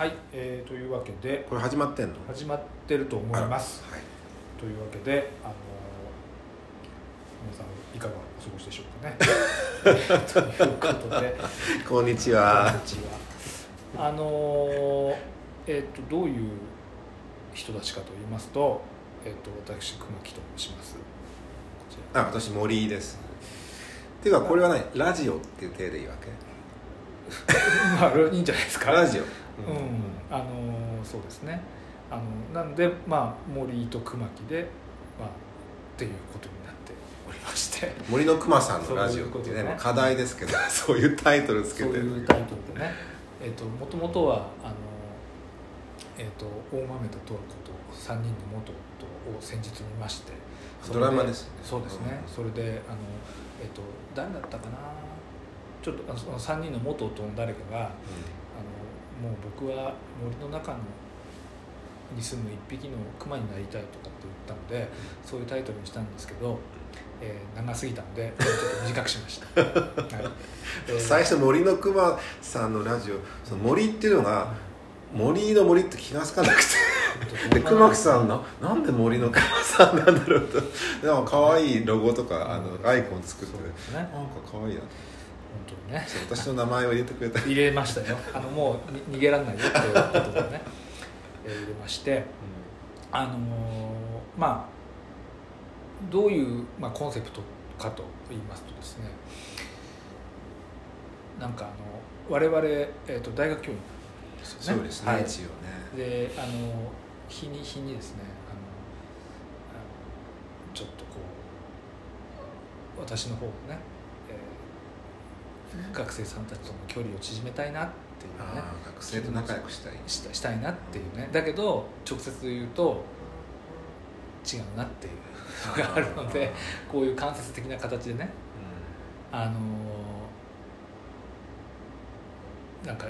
はい、えー、というわけでこれ始まってんの？始まってると思います。はい。というわけであの皆さんいかがお過ごしでしょうかね。ということで。こんにちこはんにちは。あのえっ、とどういう人たちかと言いますとえっ、と私熊木と申します。あ私森井です。っていうかこれは何？ラジオっていう体でいいわけ？まあいいんじゃないですか。ラジオうん、あのそうですね。あのなんでまあ森井と熊木でまあっていうことになっておりまして。森の熊さんのラジオってねね。まあ課題ですけど そういうタイトルつけそうてるいうタイトルでね。えっ、ともともとはあのえっ、と大豆とトルコと3人の元夫を先日見まして。ドラマですね。そうですね、うん。それであのえっ、と誰だったかな。ちょっとあのその3人の元夫の誰かがあのもう僕は森の中のに住む一匹の熊になりたいとかって言ったのでそういうタイトルにしたんですけど、えー長すぎたのでちょっと短くしました、はい。えー最初森の熊さんのラジオその森っていうのが森の森って気が付かなくて。で熊木さんのなんで森の熊さんなんだろうと。なんか可愛いロゴとかあのアイコン作ってなんか可愛いな本当にね。私の名前を入れてくれた。入れましたよ。あのもうに逃げられないよっていうことでね、えー入れまして。あのーまあどういう、まあ、コンセプトかと言いますとですね。なんかあの我々、えー、と大学教員ですよね。そうですね、はい、一応ね。であの日に日にですねあのちょっとこう私の方もね、えー学生さんたちとの距離を縮めたいなっていうね。学生と仲良くしたい。したしたいなっていうね。だけど直接言うと違うなっていう。のがあるのでこういう間接的な形でね。あのーなんか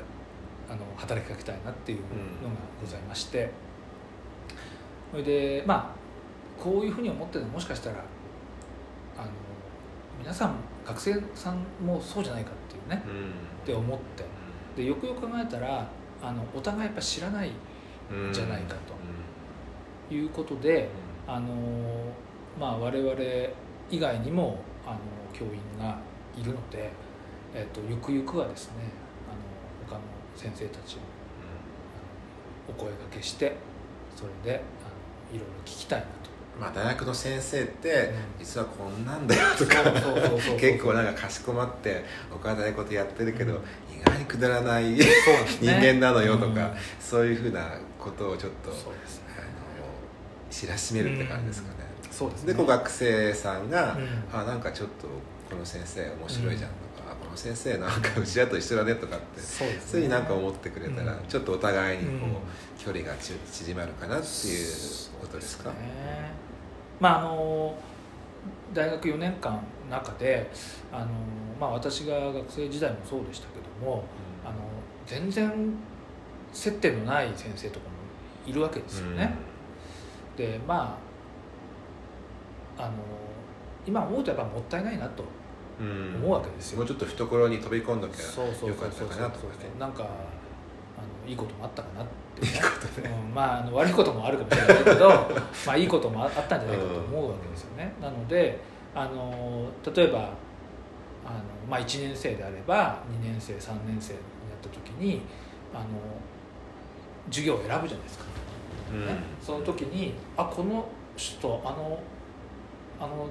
あの働きかけたいなっていうのがございまして、それでまあこういうふうに思ってるのもしかしたらあの皆さん学生さんもそうじゃないかっていうね。うん。って思って。でよくよく考えたらあのお互いやっぱ知らないうん。じゃないかと。いうことで、あのまあ、我々以外にもあの教員がいるので、えっとゆくゆくはですねあの他の先生たちをあのお声掛けしてそれであのいろいろ聞きたいなと。まあ大学の先生ってうん。実はこんなんだよとか結構なんかかしこまってお堅いことやってるけどうん。意外にくだらないそうです人ね間なのよとかうん。そういうふうなことをちょっとね。あの知らしめるって感じですかね。そうですね。でこう学生さんがうん。あなんかちょっとこの先生面白いじゃんとの先生なんかうちらと一緒だねとかってそうですね。そういなんか思ってくれたらうん。ちょっとお互いにこうん。う距離がち縮まるかなっていうことですか？ねまああの大学4年間の中であの、まあ、私が学生時代もそうでしたけどもあの全然接点のない先生とかもいるわけですよね。でまああの今思うとやっぱもったいないなと。うん思うわけですよ。もうちょっと懐に飛び込んどきゃそうそうよかったかなとかねなんかあのいいこともあったかなって。いうね。うん。まああの悪いこともあるかもしれないけど まあいいこともああったんじゃないかと思うわけですよね、なのであの例えばあの、まあ、1年生であれば2年生3年生になった時にあの授業を選ぶじゃないですか、うん。ね。その時にあこの人あのあの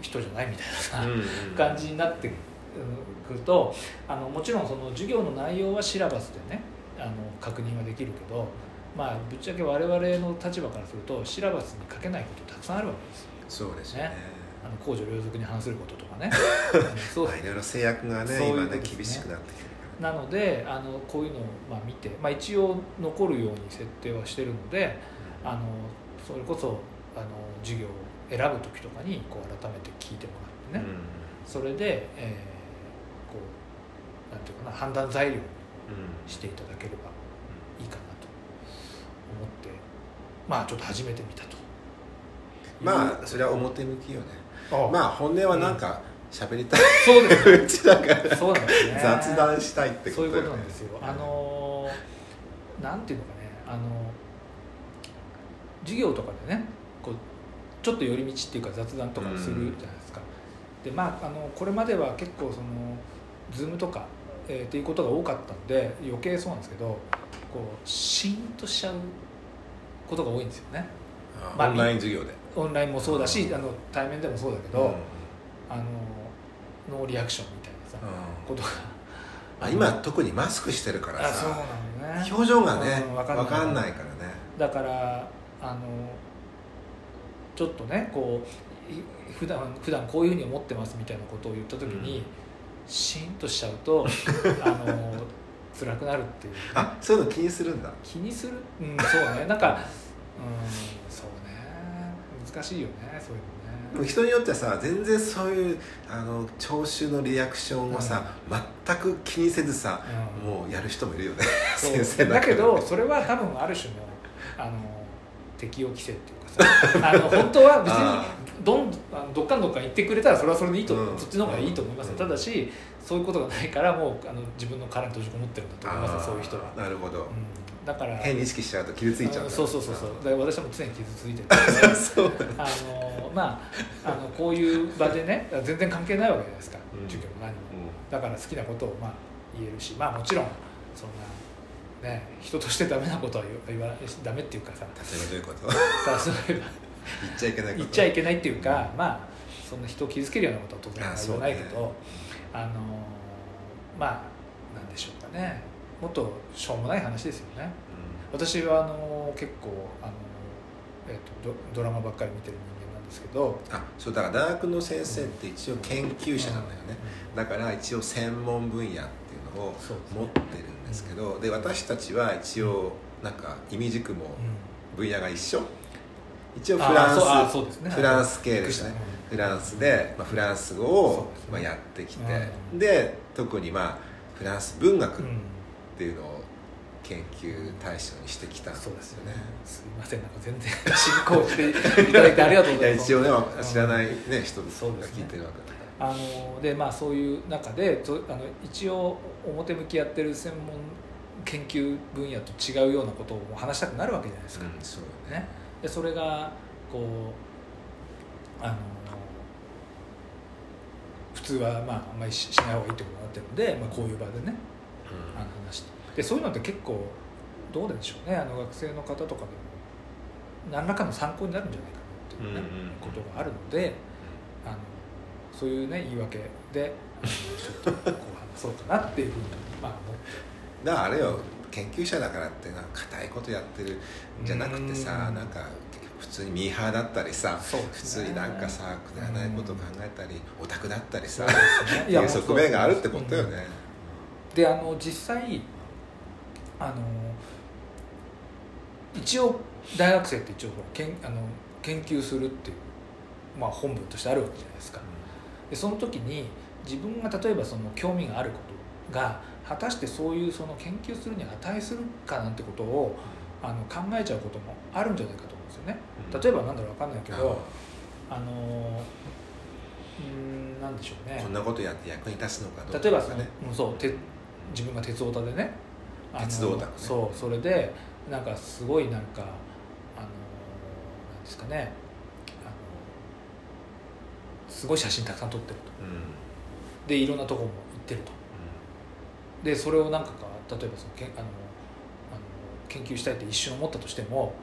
人じゃないみたいなさ、うん感じになってくるとあのもちろんその授業の内容はシラバスでねあの確認はできるけど、まあ、ぶっちゃけ我々の立場からするとシラバスに書けないことたくさんあるわけですよ。そうですよね。ね。あの公序良俗に反することとかね。そう。まあいろいろ制約がねそういう今ねことですね。厳しくなってきてるなのであのこういうのをまあ見て、まあ、一応残るように設定はしてるのでからあのそれこそあの授業を選ぶ時とかにこう改めて聞いてもらってね、うん。それで、えーこうなんていうかな判断材料にうん。していただければいいかなと思ってまあちょっと始めてみたと。まあそれは表向きよね。あまあ本音はなんか喋りたい。そうです うちだから。そうなんですね。雑談したいってこそういうことなんですよ。あのーなんていうのかね。あの授業とかでねちょっと寄り道っていうか雑談とかするじゃないですか、でまああのこれまでは結構そのズームとか、えーっていうことが多かったんで余計そうなんですけどこうシーンとしちゃうことが多いんですよね。まああオンライン授業で。オンラインもそうだし、うん。あの対面でもそうだけど、うん。あのノーリアクションみたいなさ、うん。ことが。あ今特にマスクしてるからあそうなさのね。表情がねうん分かんないからね。だからあのちょっとねこうい普段普段こういうふうに思ってますみたいなことを言った時に、うん。シーンとしちゃうと あの辛くなるっていう、あそういうの気にするんだ。気にする？うんそうね。なんかうんそうね。難しいよねそういうのね。人によってはさ全然そういうあの聴衆のリアクションをさ、全く気にせずさ、うん。もうやる人もいるよね。そう。先生だけど。それは多分ある種のあの適応規制っていう あの本当は別あにどんどっかんどっかん行ってくれたらそれはそれでいいと、うん。そっちの方がいいと思いますよ、うん。ただしそういうことがないからもうあの自分の殻に閉じこもってるんだと思います。よそういう人は、なるほど、うん、だから変に意識しちゃうと傷ついちゃうそうそうそうそう。だ私はもう常に傷ついてる。そう。あのまああのこういう場でね全然関係ないわけじゃないですか、うん。授業も何も。うだから好きなことをまあ言えるし。まあもちろんそんなね人としてダメなことは言わダメっていうかさ。ん例えばどういうこと？さ例えば。言っちゃいけない言っちゃいけないっていうか、まあそんな人を傷つけるようなことは当然あ言わないけそうどあ,、のまあなんでしょうかね。もっとしょうもない話ですよね。私はあの結構あの、えー、とドドラマばっかり見てる人間なんですけど。あそうだから大学の先生って一応研究者なんだよね、だから一応専門分野っていうのを持ってるんですけどで私たちは一応なんか意味軸も分野が一緒。一応フランスね。フランス系ですね。フランスで、まあ、フランス語を、まあ、やってきて、うん。で特にまあフランス文学っていうのを研究対象にしてきたんですよね。そうですよね。すいません。なんか全然進行していただいてありがとうごいざいます。や一応ねうん。知らない、ね、人が聞いてるわけだからあのでまあそういう中でとあの一応表向きやってる専門研究分野と違うようなことを話したくなるわけじゃないですか、うんそうだね。ね、でそれがこうあの普通はまああんまりししない方がいいってことになってるんで、まあ、こういう場でねあの話して。でそういうのって結構どうでしょうね。あの学生の方とかでも何らかの参考になるんじゃないかなっていうね、うんうんうん。ことがあるのであのそういうね言い訳でちょっとこう話そうかなっていうふうにまあ思って。だからあれよ研究者だからってな硬いことやってるんじゃなくてさうん。なんか普通にミーハーだったりさそうで普通になんかさくだらないことを考えたりオタクだったりさね。っていう側面があるってことよね。であの実際あの一応大学生って一応あの研究するっていう、まあ、本部としてあるわけじゃないですかでその時に自分が例えばその興味があることが果たしてそういうその研究するに値するかなんてことをあの考えちゃうこともあるんじゃないかと思うんですよね。うん。例えばなんだろう分かんないけどあのうーんなんでしょうね。こんなことやって役に立つのかどうか例えばその、ねうんそうて自分が鉄オタでね。鉄道オタクね。そうそれでなんかすごいなんかあのなんですかねすごい写真たくさん撮ってると。うん。うんでいろんなとこも行ってると。でそれをなんかか例えばそのけんあのあの研究したいって一瞬思ったとしても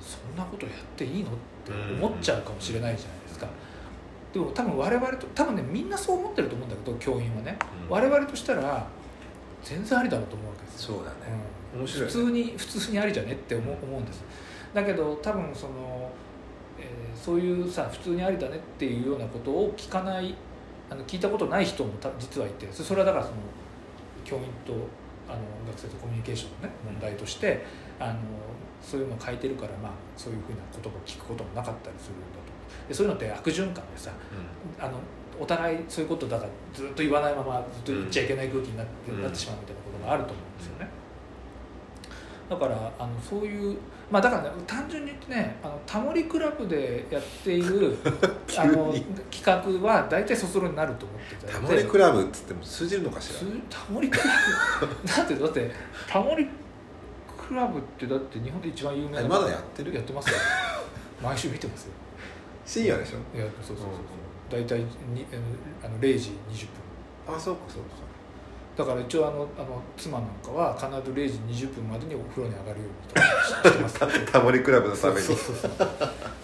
そんなことやっていいのって思っちゃうかもしれないじゃないですか、でも多分我々と多分ねみんなそう思ってると思うんだけど教員はね、うん。我々としたら全然ありだろうと思うわけですよ。そうだね。うん。面白いね。普通に普通にありじゃねって思う思うんです。だけど多分その、えーそういうさ普通にありだねっていうようなことを聞かないあの聞いたことない人もた実はいてそそれはだからその教員とあの学生とコミュニケーションのね問題としてあのそういうのを書いてるから、まあ、そういうふうな言葉を聞くこともなかったりするんだと。でそういうのって悪循環でさあのお互いそういうことだからずっと言わないままずっと言っちゃいけない空気になって,、うん。なってしまうみたいなことがあると思うんですよね。だからあのそういうまあだから、ね、単純に言ってねあのタモリクラブでやっている あの企画は大体そそろになると思ってたタモリクラブっつっても通じるのかしら？タモリクラブ？だってだってタモリクラブってだって日本で一番有名なまだやってる？やってますよ。毎週見てますよ。深夜でしょ？いやそうそうそうそう。大体にあの0時20分。あそうかそうかだから一応あのあの妻なんかは必ず0時20分までにお風呂に上がるようにしてます。タモリクラブのために。そうそうそう。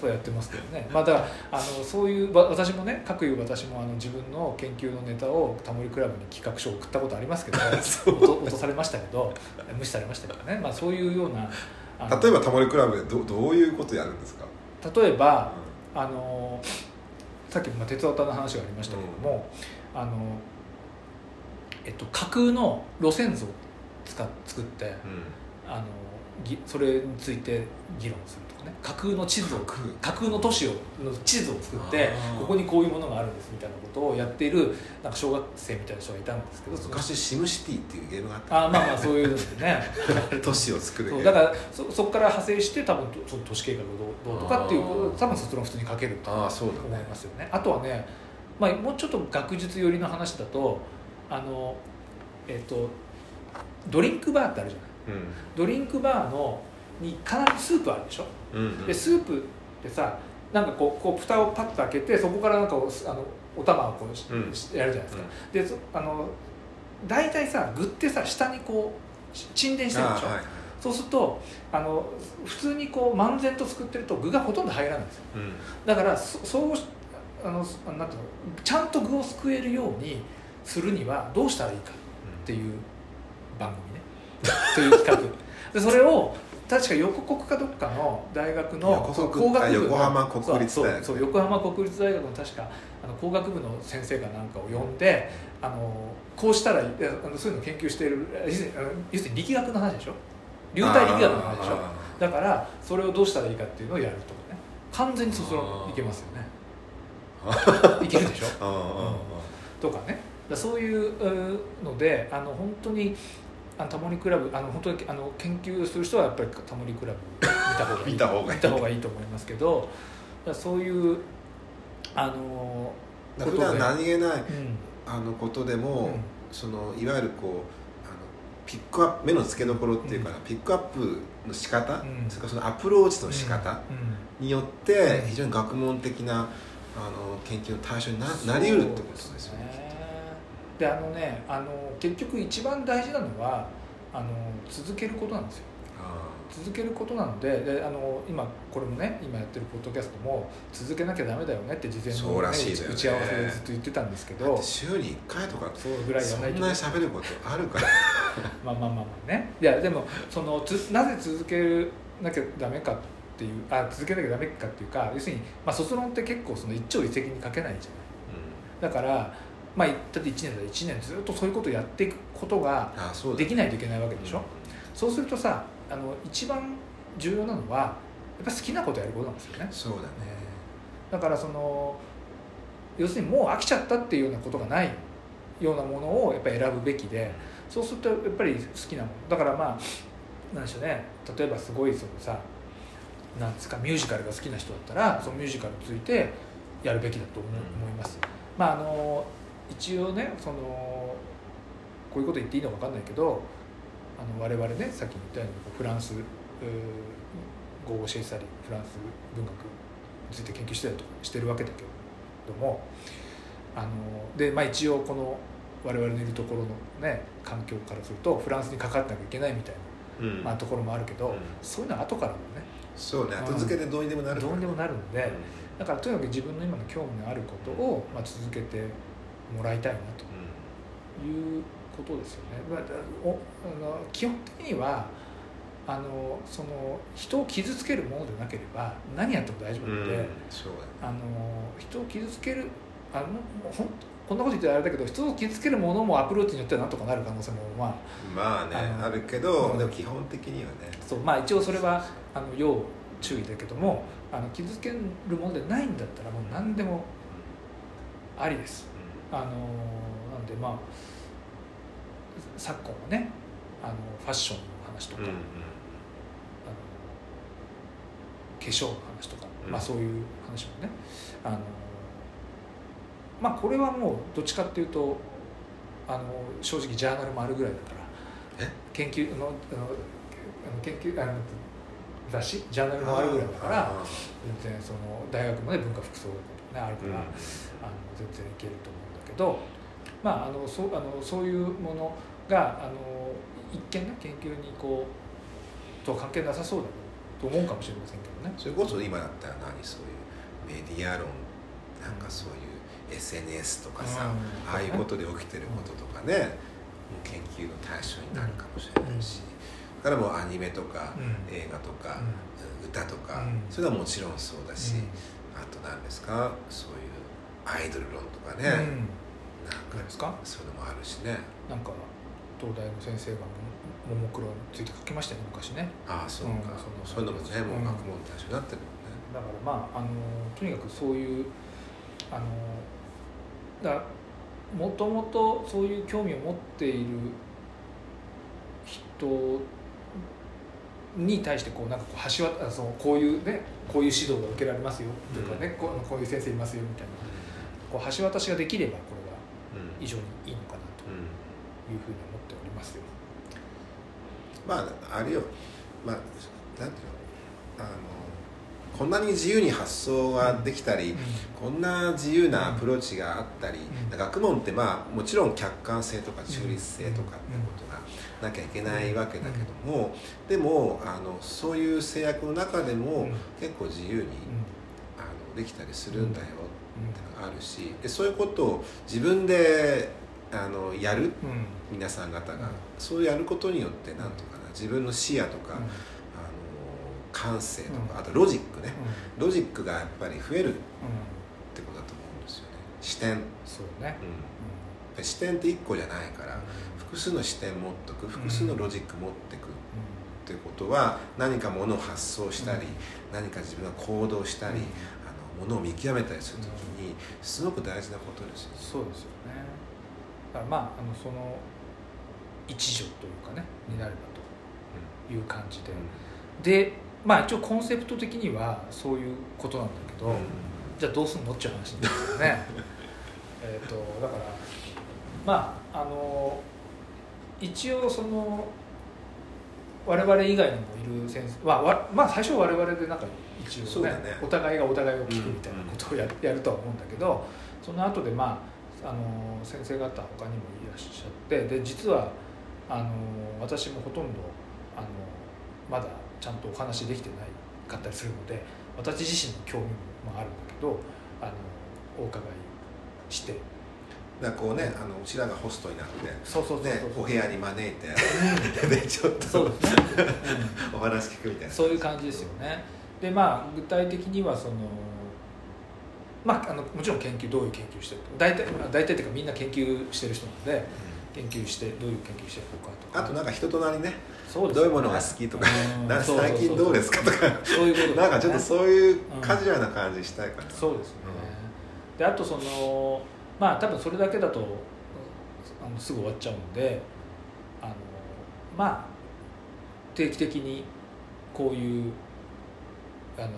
そうやってますけどね。まあだからあのそういう私もね各いう私もあの自分の研究のネタをタモリクラブに企画書を送ったことありますけど 落とされましたけど無視されましたけどね、まあ、そういうような例えばタモリクラブでどどういうことやるんですか？例えば、うん、あのさっき、まあ、鉄オタの話がありましたけども、うん、あのえっと、架空の路線図を使作って、うん、あのそれについて議論するとかね。架空の地図を架空。の都市をの地図を作ってここにこういうものがあるんですみたいなことをやっているなんか小学生みたいな人がいたんですけど昔シムシティっていうゲームがあった。あまあまあそういうのでね。都市を作るそうだからそそこから派生して多分その都市計画どうどうとかっていう多分卒論普通に書けると思いますよね。あとはね、まあ、もうちょっと学術寄りの話だとあのえっ、とドリンクバーってあるじゃない、うん、ドリンクバーのに必ずスープあるでしょ、うんうん、でスープってさなんかこうこう蓋をパッと開けてそこからなんかあのお玉をこう、うん、やるじゃないですか、うん、であの大体さ具ってさ下にこう沈殿してるでしょ、はい、そうするとあの普通にこう漫然と作ってると具がほとんど入らないんですよ、うん、だからそそうあのなんていうのちゃんと具をすくえるようにするにはどうしたらいいかっていう番組ね。という企画。でそれを確か横国かどっかの大学の工学部横浜国立大学。そう横浜国立大学の確かあの工学部の先生かなんかを呼んであのこうしたらあのそういうのを研究している要するに力学の話でしょ？流体力学の話でしょ？だからそれをどうしたらいいかっていうのをやるとかね。完全にそそろいけますよね。いけるでしょ、うん、とかねそういうのであの本当にあのタモリクラブあの本当にあの研究する人はやっぱりタモリクラブ見た方がいい。見た方がいい。見た方がいいと思いますけどそういうあの普段何気ない、うん、あのことでも、うん、そのいわゆるこうあのピックアップ目の付けどころっていうか、うん、ピックアップの仕方、うん、それからそのアプローチの仕方によって非常に学問的なあの研究の対象にななりうるってことですよね。であのねあの結局一番大事なのはあの続けることなんですよ。続けることなのでであの今これもね今やってるポッドキャストも続けなきゃダメだよねって事前の、ね、ね、打ち合わせでずっと言ってたんですけど週に1回とかそうぐらいやないそんなに喋ることあるから まあまあまあまあね。いやでもそのつなぜ続けなきゃダメかっていうあ続けなきゃダメかっていうか要するに、まあ、卒論って結構その一朝一夕に書けないじゃない、うん、だからまあ、だって1年だ1年ずっとそういうことをやっていくことができないといけないわけでしょ、そうするとさあの一番重要なのはやっぱ好きなことやることなんですよね。そうだね。だからその要するにもう飽きちゃったっていうようなことがないようなものをやっぱり選ぶべきでそうするとやっぱり好きなもの。だからまあなんでしょうね。例えばすごいそのさなんですかミュージカルが好きな人だったらそのミュージカルについてやるべきだと思います、まああの一応ねそのこういうこと言っていいのか分かんないけどあの我々ねさっきも言ったようにフランス語を教えてたりフランス文学について研究したりとかしてるわけだけどもあので、まあ、一応この我々のいるところのね環境からするとフランスにかかってなきゃいけないみたいな、うん、まあ、ところもあるけど、うん、そういうのは後からもね。そうね。後付けでどうにでもなるどうにでもなるんで、うん、だからとにかく自分の今の興味のあることを、まあ、続けてもらいたいなということですよね。まあ、おあの基本的にはあのその人を傷つけるものでなければ何やっても大丈夫なので、うん、あの人を傷つけるあのほんこんなこと言ってあれだけど人を傷つけるものもアプローチによってはなんとかなる可能性もまあまあねあるけど、うん、でも基本的にはねそうまあ一応それはあの要注意だけどもあの傷つけるものでないんだったらもう何でもありです。あのなんでまあ昨今はねあのファッションの話とか、うんうん、粧の話とか、うん。まあ、そういう話もねあのまあこれはもうどっちかっていうとあの正直ジャーナルもあるぐらいだからえ？研究のあのあの研究あの雑誌ジャーナルもあるぐらいだからあ全然その大学もね文化服装とかねあるから、ーうん。あの全然いけるとけど、まあ、あのそうあのそういうものがあの一見ね研究にこうとは関係なさそうだと思うかもしれませんけどね。それこそ今だったら何そういうメディア論なんかそういう SNS とかさ、うん。ああいうことで起きてることとかね、もう研究の対象になるかもしれないし、だからもうアニメとか、うん。映画とか、う歌とか、うん。それはもちろんそうだし、うん。あと何ですかそういうアイドル論とかね、うんなんか何ですか？そういうのもあるしね。なんか東大の先生がもももクロについて書きましたよね昔ね。ああそうか、うんそういうのもねもううん学問の対象になってるもんね、だからまああのとにかくそういうあのだもともとそういう興味を持っている人に対してこうなんかこう橋渡あそのこういうねこういう指導が受けられますよとかね、こうこういう先生いますよみたいな。こう橋渡しができればこれはうん非常にいいのかなとうん。いうふうに思っておりますよ。まああれよ。まあなんていうの？あのこんなに自由に発想ができたり、こんな自由なアプローチがあったり、うん。学問ってまあもちろん客観性とか中立性とかってことがなきゃいけないわけだけども、でもあのそういう制約の中でもうん。結構自由にうん。あのできたりするんだようんってあるしでそういうことを自分であのやるうん。皆さん方が、うんそうやることによってなんとかな自分の視野とか、うん。あの感性とか、うん。あとロジックね。うん。ロジックがやっぱり増えるっうんてことだと思うんですよね。視点、そうね。ぱり視点って1個じゃないから複数の視点持っとく複数のロジック持ってくっていうことは何かものを発想したり、何か自分が行動したり、ものを見極めたりするときにすごく大事なことですよね。そうですよね。だからまああのその一助というかねになればという感じで、でまあ一応コンセプト的にはそういうことなんだけど、じゃあどうすんの？っていう話なんですよね。えっとだからまああの一応その我々以外にもいる先生はわまあ最初は我々でなんか一応ねね。お互いがお互いを聞くみたいなことをや,、やるとは思うんだけどその後でまああの先生方他にもいらっしゃってで実はあの私もほとんどあのまだちゃんとお話できてないかったりするので私自身の興味もあるんだけどあのお伺いして。だこうねあのうちらがホストになってそうそうお部屋に招いて でちょっとね、お話聞くみたいうん、な。そういう感じですよねでまあ具体的にはそのまああのもちろん研究どういう研究してると大体まあ大体っていうかみんな研究してる人なので研究してどういう研究してるのかとか。あとなんか人となりねそうですよね。どういうものが好きとか最近どうですかとか。そういうこと。なんかちょっとそういううんカジュアルな感じしたいから、そうですね、であとそのまあ多分それだけだとうんあのすぐ終わっちゃうんであのまあ定期的にこういうあの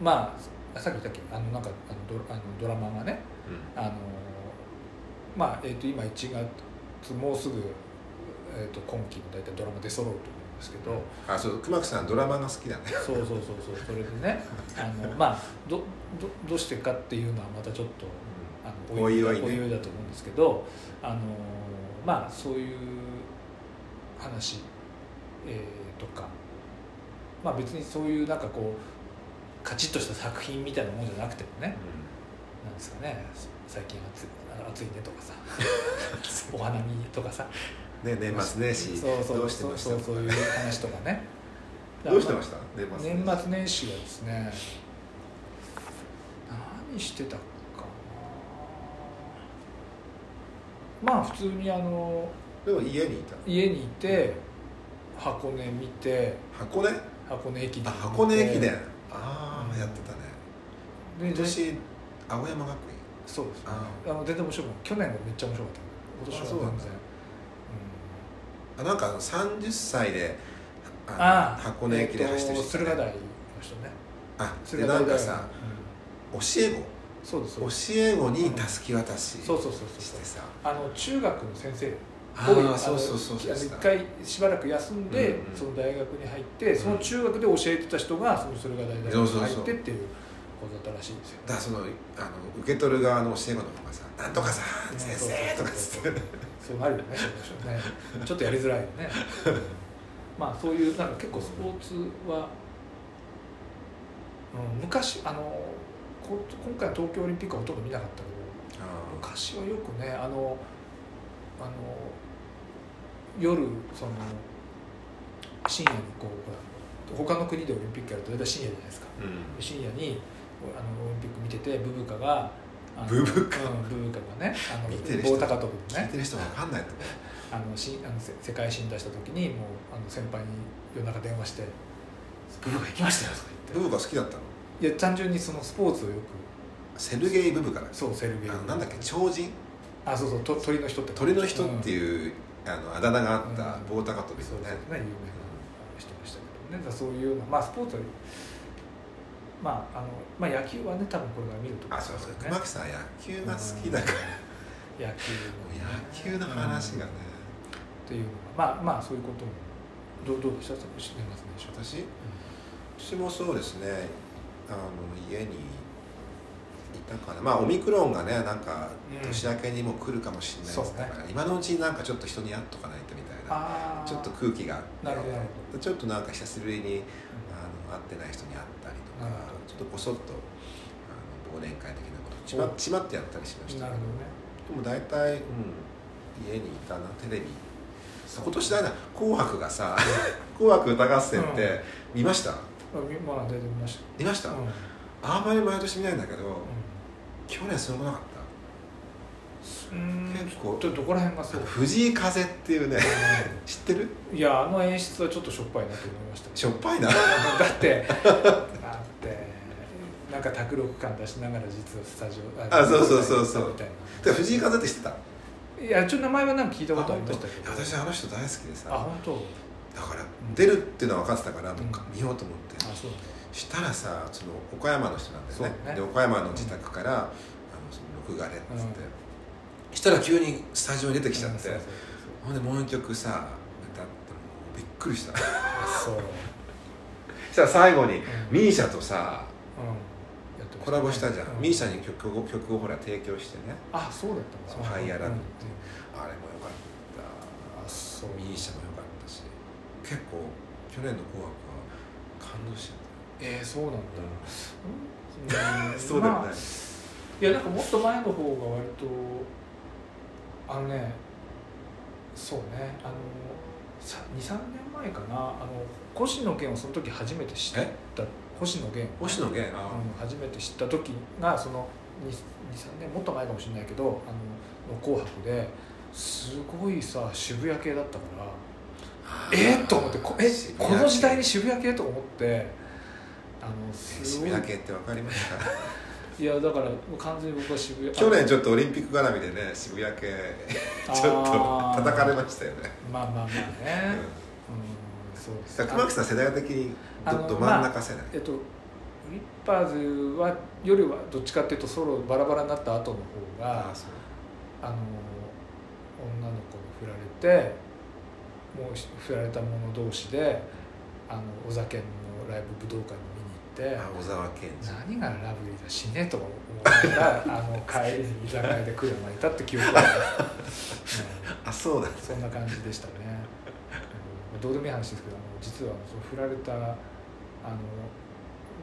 まあさっき言ったっけ？あのなんかあのドあのドラマがねあのまあ、えー、と今1月もうすぐ、えー、と今期の大体ドラマ出揃うと思うんですけど、あそう熊木さんドラマが好きだね。そうそうそうそうそれでねあのまあどどどうしてかっていうのはまたちょっとあのおいおいね。おいおいだと思うんですけどあのまあそういう話、えーとかまあ別にそういうなんかこうカチッとした作品みたいなもんじゃなくてもね。なんですかね。最近暑い暑いねとかさ。お花見とかさ。ね年末年始。そうそう。どうしてました？そうそういう話とかね。どうしてました？年末年末年始はですね何してたかな。まあ普通にあのでも家にいた。家にいて箱根見て。箱根？箱根駅伝。箱根駅伝。ああうんやってたね。で今年青山学院。そうですね。ああの全然面白くない。去年はめっちゃ面白かった。今年は全然。あなんか30歳であのああ箱根駅伝走ってた、えーと駿河台ね、人ね。あそでなんかさうん。教えそうですそうです。子教え子にたすき渡しそうそうそうそう。してさ。あの中学の先生あ僕あそうそうそうそうあの一回しばらく休んで、うんうん。その大学に入ってその中学で教えてた人がそのそれが大学に入ってっていうことだったらしいんですよ。だからそのあの受け取る側の教え子の方がさ「なんとかさん先生」とかっつって。そうなるよねちょっとやりづらいよねまあそういうなんか結構スポーツは、うん、昔あのこ今回東京オリンピックはほとんど見なかったけどあ昔はよくねあのあの夜その深夜にこうほら他の国でオリンピックやると大体深夜じゃないですか。ーうん。深夜にあのオリンピック見ててブブカがブブカ？うん、ブブカがねあの見てる人棒高跳びのね。聞いてる人わかんないとあのしあのせ世界新出した時にもうあの先輩に夜中電話して「ブブカ行きましたよ」とかブ言っブカ好きだったの？ていや単純にそのスポーツをよく。セルゲイ・ブブカだそうセルゲイあのなんだっけ超人？あそうそうと鳥の人って。鳥の人ってういう、あのあだ名があったうん。棒高跳びのね。ですね。有名な人でしたけどね。そういうの。まあスポーツはまああのまあ野球はね多分これから見ると思あそうそう。ね。熊木さん野球が好きだから。野球野球の話がね。っていうまあまあそういうこともどうどうでした？年末年始は私？私もそうですね。あの家にいたかなまあオミクロンがねなんかうん年明けにも来るかもしれないですそうね。から、今のうちになんかちょっと人に会っとかないとみたいなちょっと空気がなるほどちょっとなんか久しぶりにあの会ってない人に会ったりとかちょっとこそっとあの忘年会的なことちまおちまってやったりしました。なるほどね。でも大体、うん、家にいたなテレビ。今年だな「紅白」がさ「紅白歌合戦」って見ました、あみまあ見ました。見ました、うん。あんまり毎年見ないんだけど、う去年すごくなかっんうん。結構ちょっとどこら辺がそう？藤井風っていうね 知ってる？いやあの演出はちょっとしょっぱいなと思いましたしょっぱいな。だってだってなんか卓録感出しながら実はスタジオあそうそうそうそう。みたいで藤井風って知ってた？ないやちょっと名前はなんか聞いたことありましたけど。あ私あの人大好きであさ本当？だから出るっていうのは分かってたからもううん。見ようと思って、あそう。なんだしたらさその岡山の人なんだよね。ね。で岡山の自宅から、あのその録画でっつって、うん。したら急にスタジオに出てきちゃって、ほんでもう一曲さ歌ってびっくりした。そう。したら最後にん。ミーシャとさコラボしたじゃん、うミーシャに曲を曲をほら提供してね。あそうだったんだ。そうハイアラブう。んってあれもよかった。あそう。ミーシャもよかったし。結構去年の「紅白」は感動しちゃっえー、そうなんだ。た、うんそうだよね、まあいやなんかもっと前の方が割とあのねそうねあの23年前かなあの星野源をその時初めて知った。星野源。星野源？あうん、初めて知った時がその23年もっと前かもしれないけど「あのの紅白」ですごいさ渋谷系だったからえ？っと思ってこえ？この時代に渋谷系？と思ってあのすご渋い谷系って分かりました いやだから完全に僕は渋谷。去年ちょっとオリンピック絡みでね渋谷系あちょっと叩かれましたよね、まあまあまあね。うん。うんそうです。熊木さん世代的にどど真ん中世代、えっとウィッパーズはよりはどっちかっていうとソロバラバラになった後の方があの女の子に振られてもう振られた者同士であのお酒のライブ武道館にって。あ小沢健二。何がラブリーだ死ねと思いながらあの帰りに居酒屋で車にいたって記憶がある、う んあそうだ。そんな感じでしたね、うん、どうでもいい話ですけど実はその振られたあの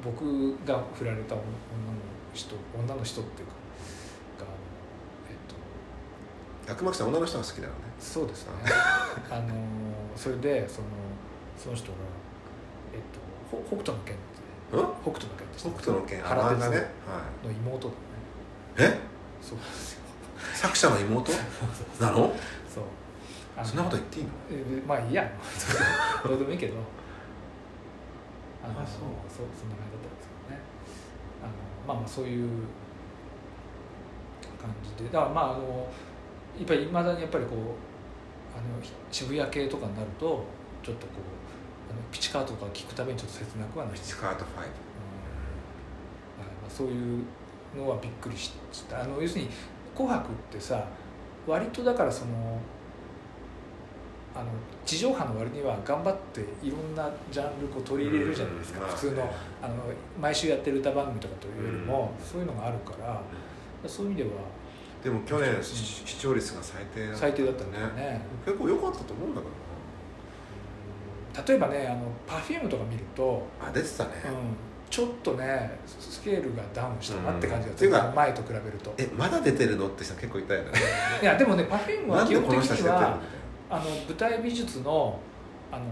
僕が振られた女の人女の人っていうかがえっと熊木さん女の人が好きだよね。そうですね。あのそれでそのその人がえっとほ北斗の拳うん？北斗の拳北斗の拳。あ原哲ね、はの妹だね。い、え？そう。ですよ作者の妹？なの？そう。そんなこと言っていいの？えまあいいや。どうでもいいけど。あのあそう。そうそんな感じだったんですけどね。あのまあまあそういう感じで。だからまああのやっぱりいまだにやっぱりこうあのひ渋谷系とかになるとちょっとこうピチカートとか聞くためにちょっと切なくはない。ピチカート5うん。まあそういうのはびっくりしたあの要するに「紅白」ってさ割とだからそのあの地上波の割には頑張っていろんなジャンルこう取り入れるじゃないですか、うん。普通のあの毎週やってる歌番組とかというよりも、そういうのがあるからそういう意味ではでも去年うん。視視聴率が最低だった最低だったんだよね。結構良かったと思うんだけ例えばねあの Perfume とか見ると、あ出てたね、うん、ちょっとねスケールがダウンしたなって感じがする、うん。っていうか前と比べると。えまだ出てるのって人結構いたよね。いやでもね Perfume なんでは基本的にはみあの舞台美術のあの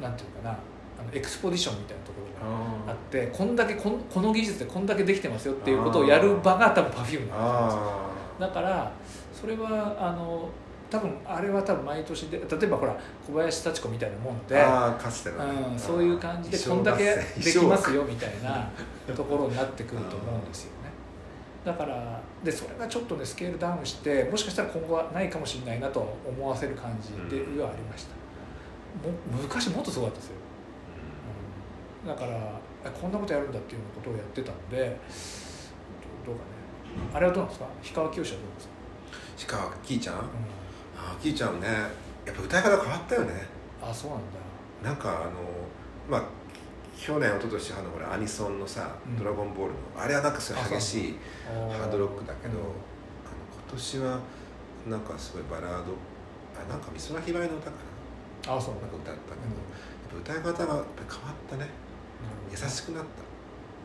なんていうかなあのエクスポジションみたいなところがあってこんだけこんこの技術でこんだけできてますよっていうことをやる場が多分 Perfume なんですよ。あだからそれはあの多分あれは多分毎年で例えばほら小林幸子みたいなもんで、ああかつてのね。うん、そういう感じでこんだけできますよみたいなところになってくると思うんですよね。だからでそれがちょっとねスケールダウンしてもしかしたら今後はないかもしれないなと思わせる感じではありました、も昔もっとすごかったですよ、うん。だからえこんなことやるんだっていうことをやってたんでどどうかね。あれはどうなんですか？氷川きよしはどうですか、しかもキーちゃん？うあーキーちゃんねやっぱ歌い方変わったよね。ん、あそうなんだ。なんかあのまあ去年一昨年あのほらアニソンのさ「うん。ドラゴンボール」のあれはなんかすごい激しいハードロックだけど、うん。あの今年はなんかすごいバラードあなんか美空ひばりの歌かあそう。ななんか歌ったけうんど、やっぱ歌い方がやっぱ変わったね。優しくなっ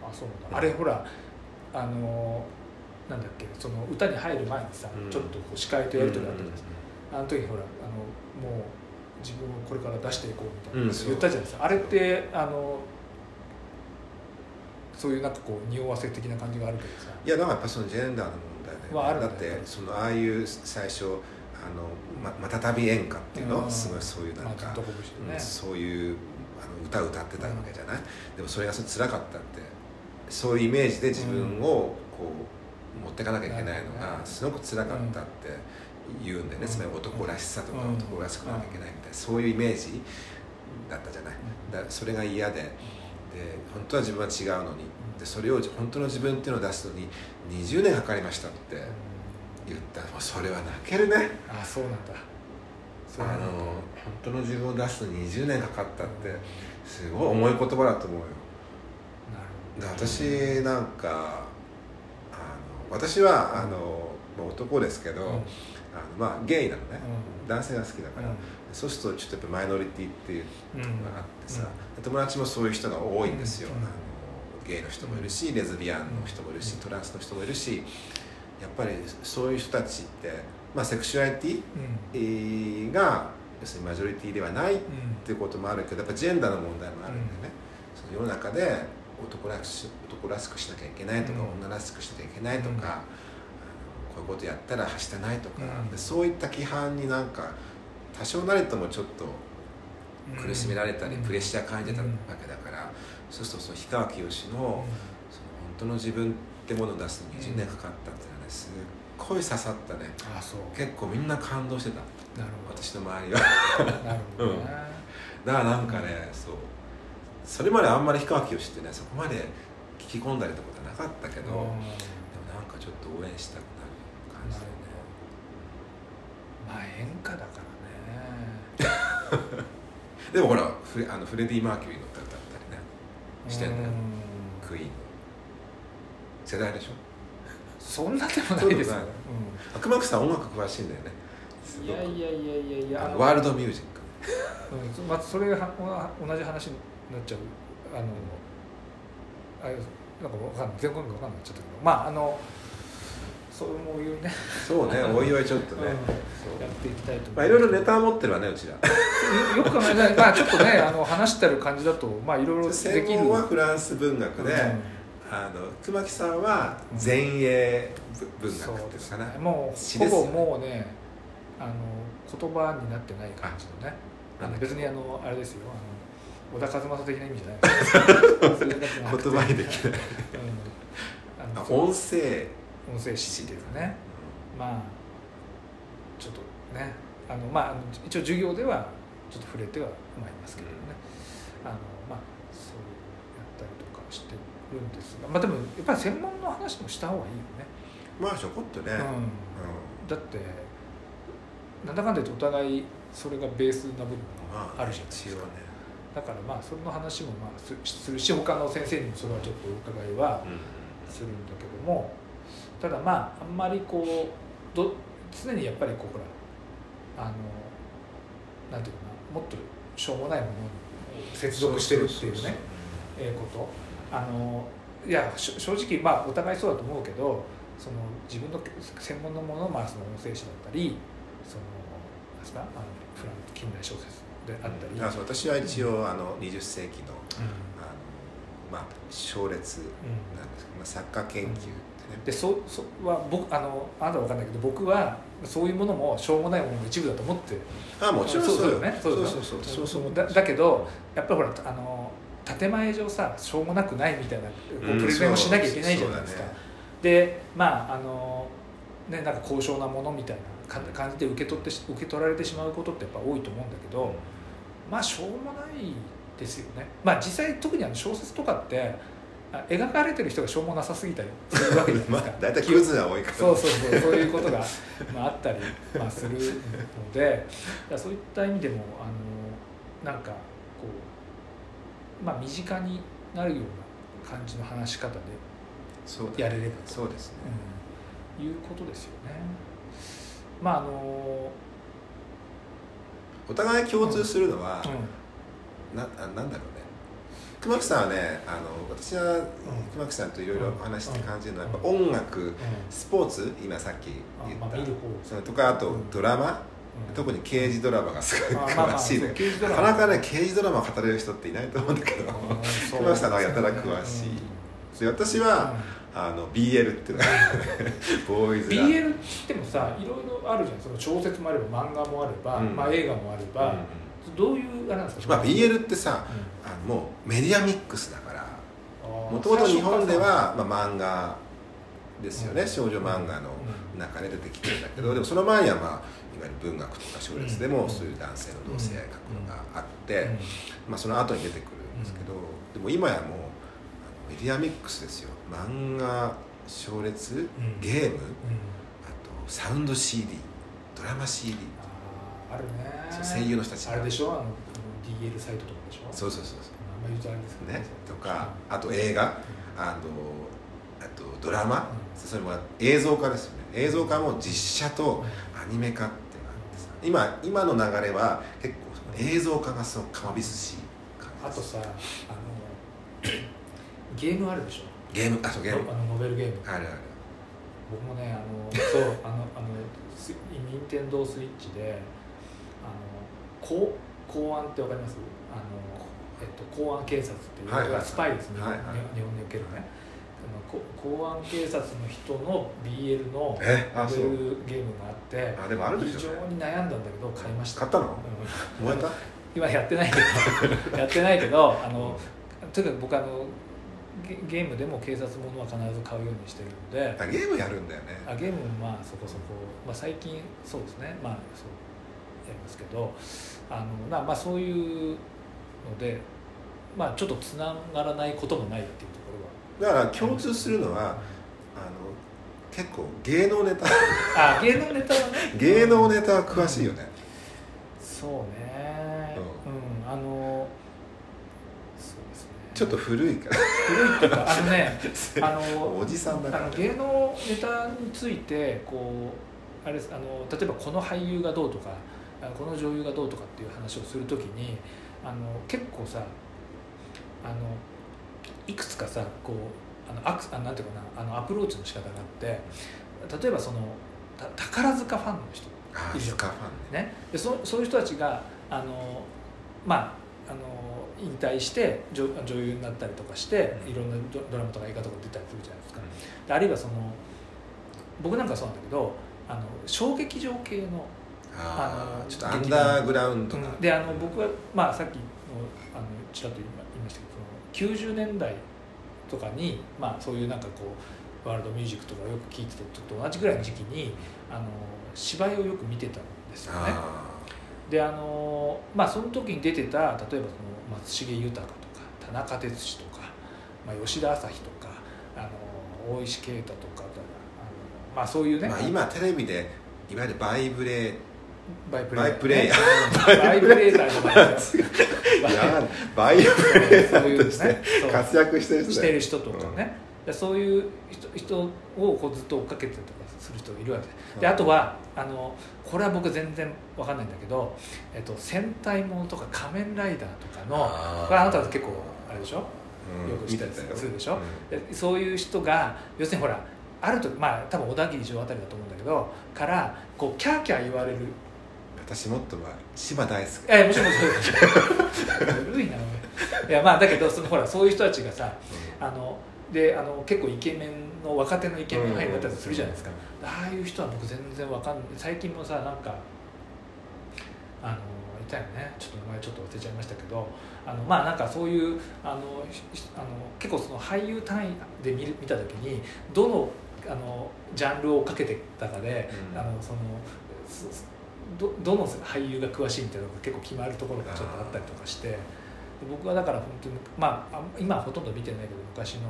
あそうなんだ。あれほらあのなんだっけその歌に入る前にさ、うん。ちょっとこう司会とたやり取りあったじゃないですか、あの時ほらあのもう自分をこれから出していこうみたいな言ったじゃないですか、あれってあのそういうなんかこう匂わせ的な感じがあるけどさ。いやだからやっぱそのジェンダーの問題で、はあるんだってそのああいう最初あのままたたび演歌っていうの、うんすごいそういうなんかまあ、ね、うんそういうあの歌を歌ってたわけじゃない、でもそれがそれ辛かったってそういうイメージで自分をこう持っていかなきゃいけないのがすごく辛かったって言うんでね、うん。つまり男らしさとかうん。男らしくなきゃいけないみたいな。そういうイメージだったじゃない？だそれが嫌で。で本当は自分は違うのに。でそれを本当の自分っていうのを出すのに20年かかりましたって言った。らもうそれは泣けるね。あそうなんだ。そうあの本当の自分を出すのに20年かかったってすごい重い言葉だと思うよ。なるで私なんかあの私はあの、まあ、男ですけど、ほど、うんあのまあゲイなのね、うん。男性が好きだから、そうするとちょっとやっぱマイノリティっていううんのがあってさ、友達もそういう人が多いんですよ、うん。あのゲイの人もいるしレズビアンの人もいるし、うん。トランスの人もいるしやっぱりそういう人たちって、まあ、セクシュアリティが要するにマジョリティではないっうん。ていうこともあるけどやっぱジェンダーの問題もあるんでね、その世の中で男らし男らしくしなきゃいけないとか、うん。女らしくしなきゃいけないとか、こういうことやったらはしてないとか、うん。でそういった規範になんか多少なりともちょっと苦しめられたり、うん。プレッシャー感じてたわけだから、そうするとその氷川きよしの,、その本当の自分ってものを出すのに20年かかったっていうのはねすっごい刺さったね。あそう。結構みんな感動してた。なるほど。私の周りは。なるほどね、だからなんかねそう。それまであんまり氷川きよしってねそこまで聞き込んだりとかなかったけど、でもうんなんかちょっと応援したく感じでね。まあ演歌だからね。でもほらフレあのフレディ・マーキュリーの歌歌ったりね。してんだよ。うんクイーンの。世代でしょ？そんなでもないですよ、そうでも悪魔さん音楽詳しいんだよね。いやいやいやいやいやワールドミュージック。うんまあ、それがは同じ話になっちゃう。あのあれなんかわかんない。全国が分かんなくなっちゃったけど。まああのそういうね。そうね おいおいちょっとね、やっていきたいと思まあいろいろネタは持ってるわねうちら。よ く考えないまあちょっとね あの話してる感じだとまあいろいろできる。専門はフランス文学で、うん。あの熊木さんは前衛文学っていうのかな、もうほぼもうねあの言葉になってない感じのね。あの別にあのあれですよ。あの小田和正的な意味じゃない。言葉にできない。あの音声音声詩っていうかね。まあちょっとねあのまああの一応授業ではちちょっと触れてはまいりますけどね、あのまあそうやったりとかしてるんですがまあでもやっぱり専門の話もした方がいいよね、まあちょこっとね、うん。だってなんだかんだ言ってお互いそれがベースな部分があるじゃないですか、まあ、ね。だからまあその話もまあすするし他の先生にもそれはちょっとお伺いはするんだけどもただまああんまりこうど常にやっぱりこうほらあのなんていうかなもっとしょうもないものに接続してるっていうねええこと。あのいや正直まあお互いそうだと思うけどその自分の専門のものまあその音声史だったりそのですかあのフラン近代小説であったり、うん、私は一応あの20世紀の,、あのまあ、小列なんですけど、まあ、作家研究ってね、でそそは僕あのあなたは分かんないけど僕はそういうものもしょうもないものの一部だと思ってあもちろんそうよ。ね。そうそうそうそう。そうだだけどやっぱりほらあの建前上さしょうもなくないみたいなこうプレゼンをしなきゃいけないじゃないですか、ね、でまああのねなんか高尚なものみたいな感じで受け取って受け取られてしまうことってやっぱ多いと思うんだけど、まあしょうもないですよね。まあ実際特にあの小説とかって描かれてる人がしょうもなさすぎたりするわけじゃないですか大体クズが多いから。そうそうそうそういうことが、まあ、あったり、まあ、するのでそういった意味でもあのなんかこうまあ身近になるような感じの話し方でやれればそうですね、うん、いうことですよね。まああのお互い共通するのは、うん、ななんだろう。ね熊木さんはねあの私は熊木さんといろいろ話して感じるのはやっぱ音楽、スポーツ今さっき言った、それとかあとドラマ、特に刑事ドラマがすごい詳しいね、なかなかね刑事ドラマを語れる人っていないと思うんだけど。熊んがやたら詳しい、で私は、あの BL っていうのがボーイズ BL ってもさいろいろあるじゃん。その小説もあれば漫画もあれば、まあ、映画もあれば、どういうあれなんですか、まあ、BL ってさ、あのもうメディアミックスだから。もともと日本では、まあ、漫画ですよね、少女漫画の中で出てきてるんだけど、でもその前には、まあ、いわゆる文学とか小説でもそういう男性の同性愛書くのがあって、まあ、その後に出てくるんですけど、でも今やもうメディアミックスですよ。漫画小列ゲーム、あとサウンド CD ドラマ CD あるね。声優の人たちあれでしょ？あの DL サイトとかでしょ？そうそうそうそう。あんま言うとあれですけど。ねとかあと映画、あのあとドラマ、それも映像化ですよね。映像化も実写とアニメ化って今今の流れは結構映像化がすごくかまびす。しあとさあのゲームあるでしょ？ゲームあそうゲーム。あのノベルゲーム。あるある。僕もねあのそうあのあの任天堂スイッチで公公安ってわかります？あの、えっと、公安警察っていう、はいはい、スパイですね、はいはい、日本におけるね。公安警察の人の BL のノベルゲームがあってあでもある非常に悩んだんだけど買いました。買ったの、うん、燃えた？今やってないけど。やってないけどあの、とにかく僕あのゲームでも警察ものは必ず買うようにしてるので。あゲームやるんだよね。あゲームもまあそこそこ、まあ、最近そうですね。まあそうやりますけどあのまあまあそういうのでまあちょっとつながらないこともないっていうところは。だから共通するのは、あの結構芸能ネタ。あ芸能ネタはね。芸能ネタは詳しいよね、うん、そうね。うん、うん、あのちょっと古いか。ら古いっていうかあのね あのおじさんだから、ね、芸能ネタについてこうあれあの例えばこの俳優がどうとかこの女優がどうとかっていう話をするときにあの結構さあのいくつかさこうあのアクあなんていうかなあのアプローチの仕方があって例えばその宝塚ファンの人いるじゃん、ね、でそそういう人たちがあのまああの引退して女女優になったりとかしていろんなドラマとか映画とか出たりするじゃないですか、であるいはその僕なんかそうなんだけどあの小劇場系のあのちょっとアンダーグラウンドな、うん、であの僕は、まあ、さっきのあのちらっと言いましたけどその90年代とかに、まあ、そういうなんかこうワールドミュージックとかよく聴いてたと同じぐらいの時期にあの芝居をよく見てたんですよね。であのまあその時に出てた例えばその松重豊とか田中哲司とか、まあ、吉田朝日とかあの大石啓太とかあのまあそういうね、まあ、今テレビでいわゆるバイブレバイプバイプレイヤー。バイブレー。ターじゃないですバイブレーヤそういうねーとして活躍してる人してる人とかね、でそういう人人をこうずっと追っかけてとかする人がいるわけ。でであとはあのこれは僕全然わかんないんだけど、えっと、戦隊ものとか仮面ライダーとかのこれあなたは結構あれでしょ？うん。よく知ったりするでしょ？うん。でそういう人が要するにほらある時まあ多分小田切城あたりだと思うんだけどからこうキャーキャー言われる私もっとは島大好き。いやもちろんそう古 いなおいいやまあだけどそのほらそういう人たちがさあのであの結構イケメンの若手のイケメン俳優だったりするじゃないですか、ああいう人は僕全然わかんない。最近もさなんかあのいたよね。ちょっと名前ちょっと忘れちゃいましたけど。あのまあなんかそういうあのひあの結構その俳優単位で見る見た時にどのあのジャンルをかけてたかで、うん。あのそのすどどの俳優が詳しいみたいなのが結構決まるところがちょっとあったりとかしてで僕はだから本当にまああ今はほとんど見てないけど昔の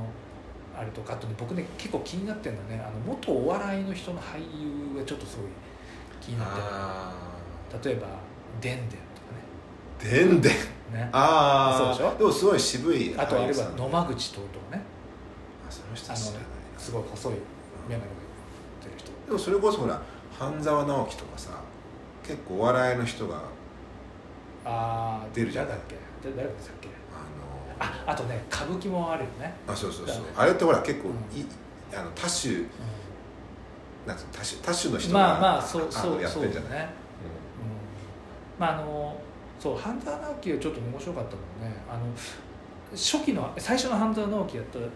あれとかあとね僕ね結構気になってるのはねあの元お笑いの人の俳優がちょっとすごい気になってる。あ例えばでんでんとーでんでんかね。ねああそうでしょ？でもすごい渋いあとあれは野間口徹とかね。あその人知らないすごい細い眼鏡がってる人。でもそれこそほら半沢直樹とかさ結構お笑いの人がああ出るじゃん誰だっけ？誰誰でしたっけ？あのああとね歌舞伎もあるよね、あそうそうそう。だね。あれってほら結構うん。いあの多種うなんつうの多種多種の人ん、がまあまあそうあそうやってるじゃない？ね、うん、まああのそう半沢直樹はちょっと面白かったもんね。あの初期の最初の半沢直樹やった時の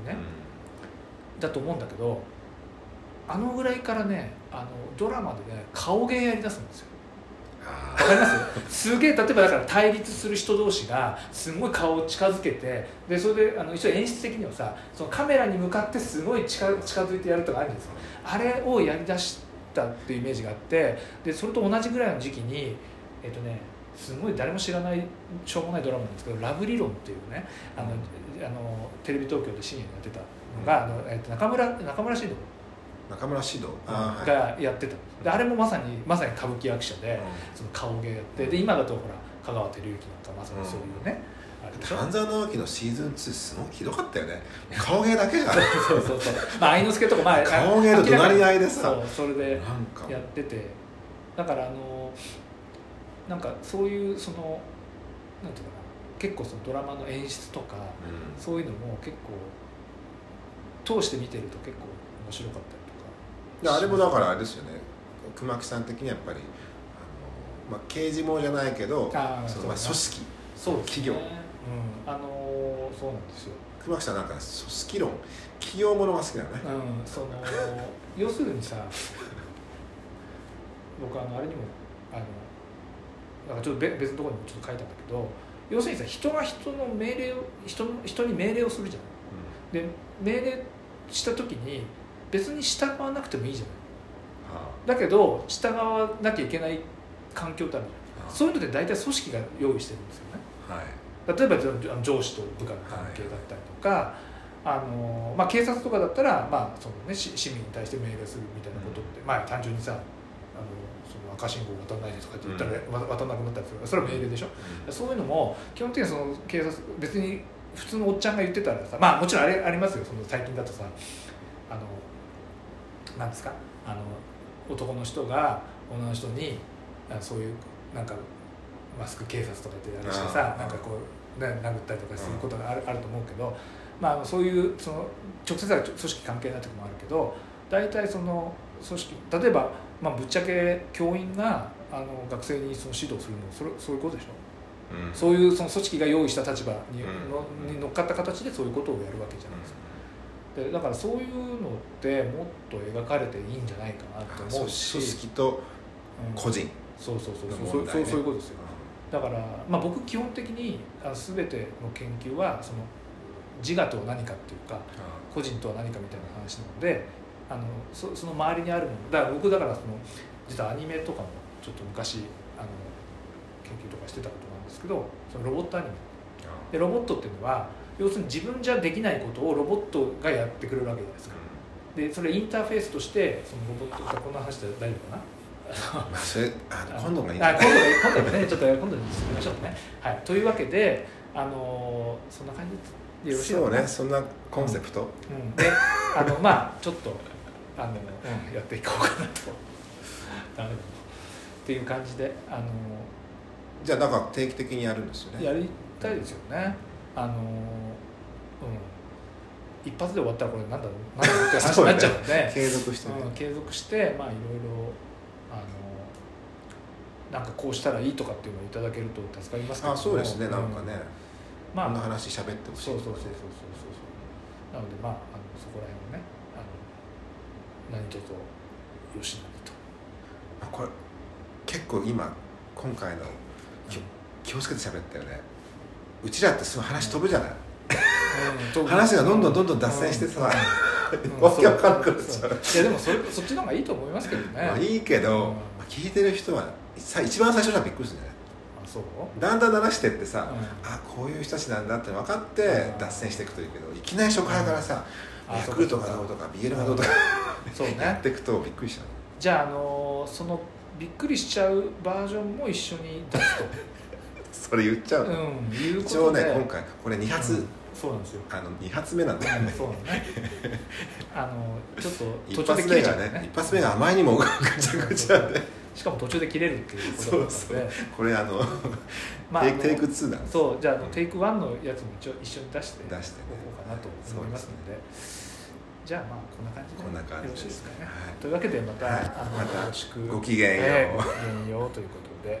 うん。ね、だと思うんだけどあのぐらいからねあのドラマでね顔芸やりだすんですよ。あわかります？すげえ例えばだから対立する人同士がすごい顔を近づけてでそれであの一応演出的にはさそのカメラに向かってすごい近近づいてやるとかあるんですよ。あれをやりだしたっていうイメージがあってでそれと同じぐらいの時期にえっとねすごい誰も知らないしょうもないドラマなんですけど「ラブ理論」っていうねあのあのテレビ東京で深夜にやってたのが、あのえっと、中村中村獅童ー中村獅童。がやってた。であれもまさにまさに歌舞伎役者で。その顔芸やってで今だとほら香川照之なんかまさにそういうね、あれでしょ？半沢直樹のシーズン2すごいひどかったよね。顔芸だけじゃんそうそうそう。まあ愛之助とかまあ 顔芸と怒鳴り合いでさ。そうそれでやってて。だからあのなんかそういうそのなんていうかな。結構そのドラマの演出とかうん。そういうのも結構通して見てると結構面白かったりとかであれもだからあれですよね。熊木さん的にはやっぱりあの、まあ、刑事ものじゃないけどそのまあ組織。そうね。企業。うん、あのそうなんですよ。熊木さんなんか組織論。企業ものが好きだよね。うん、その要するにさ 僕あのあれにもあのなんかちょっと別別のところにもちょっと書いたんだけど要するにさ人が人の命令を人の人に命令をするじゃないで命令した時に別に従わなくてもいいじゃないだけど従わなきゃいけない環境ってあるじゃん。そういうのって大体組織が用意してるんですよね。はい。例えば上司と部下の関係だったりとか、あのまあ、警察とかだったら、まあそのね、し市民に対して命令するみたいなことって、まあ、単純にさあのその赤信号渡らないでとかって言ったら、わ渡らなくなったりする。それは命令でしょ、そういうのも基本的にはその警察別に普通のおっちゃんが言ってたらさまあもちろんあれありますよ。その最近だとさあのなんですか？あの男の人が女の人にあそういうなんかマスク警察とかってあれしてさなんかこう、ね、殴ったりとかすることがある,、あると思うけど、まあ、そういうその直接は組織関係ない時もあるけど大体その組織例えば、まあ、ぶっちゃけ教員があの学生にその指導するのそれそういうことでしょ？うん。そういうその組織が用意した立場に,の、うん。に乗っかった形でそういうことをやるわけじゃないですか。でだからそういうのってもっと描かれていいんじゃないかなと思うし。組織とうん。個人。そうそうそうのそう。そうね。そうそういうことですよ。だから、まあ、僕基本的にあ全ての研究はその自我とは何かっていうか個人とは何かみたいな話なのであのそその周りにあるもの。だから僕だからその実はアニメとかもちょっと昔あの研究とかしてたことなんですけどそのロボットアニメ。でロボットっていうのは要するに自分じゃできないことをロボットがやってくれるわけじゃないですか。でそれインターフェースとしてそのロボットこんな話で大丈夫かな。まあそれあの今度がいいんあじゃない今度が今度がねちょっと今度に進みましょうね。はい。というわけであのそんな感じでよろしいそうねそんなコンセプト、うん、であのまあちょっとあの、うん、やっていこうかなと。ダメだな。っていう感じであのじゃあなんか定期的にやるんですよね。やりたいですよねあのうん。一発で終わったらこれなんだろう？なんだろう？って話になっちゃうので、継続してね、うん、継続してまあいろいろあのなんかこうしたらいいとかっていうのをいただけると助かりますけどあそうですね。なんかね、まあこんな話喋ってほしいそうそうそうそうそうそう。なのでまああのそこら辺をねあの何卒よしなりと。あこれ結構今今回のき気をつけて喋ったよねうちらってすごい話飛ぶじゃない、うん。話がどんどんどんどん脱線してさ、うん。わけわかんなくなっちゃう。いやでもそれそっちの方がいいと思いますけどね。まあいいけど、聞いてる人はさ一番最初はびっくりするんじゃない。あそう。だんだん慣らしてってさ、うん。あこういう人たちなんだって分かってうん脱線していくといいけどいきなり初回からさ、ヤクルトがどうとか BL がどうとか、そうやっねていくとびっくりしちゃう。じゃあ、あのそのびっくりしちゃうバージョンも一緒に出すと、それ言っちゃうの、うん、いうこ一応とでね今回これ2発、うんそうなんですよ。あの2発目なんだよね、そうなのね。あのちょっと一途中で切発目がれちゃうね。一発目があまりにもぐちゃぐちゃで。しかも途中で切れるっていうことだったので。これあの、テイクテイク2なんです。そうじゃああのテイク1のやつも一応一緒に出して出してね。おこうかなと思いますので。じゃあまあこんな感じでこんな感じよろしいですかね、はい。というわけでまた、はい。あのまたよろしく。ごきげんよう。ええごきげんようということで、はい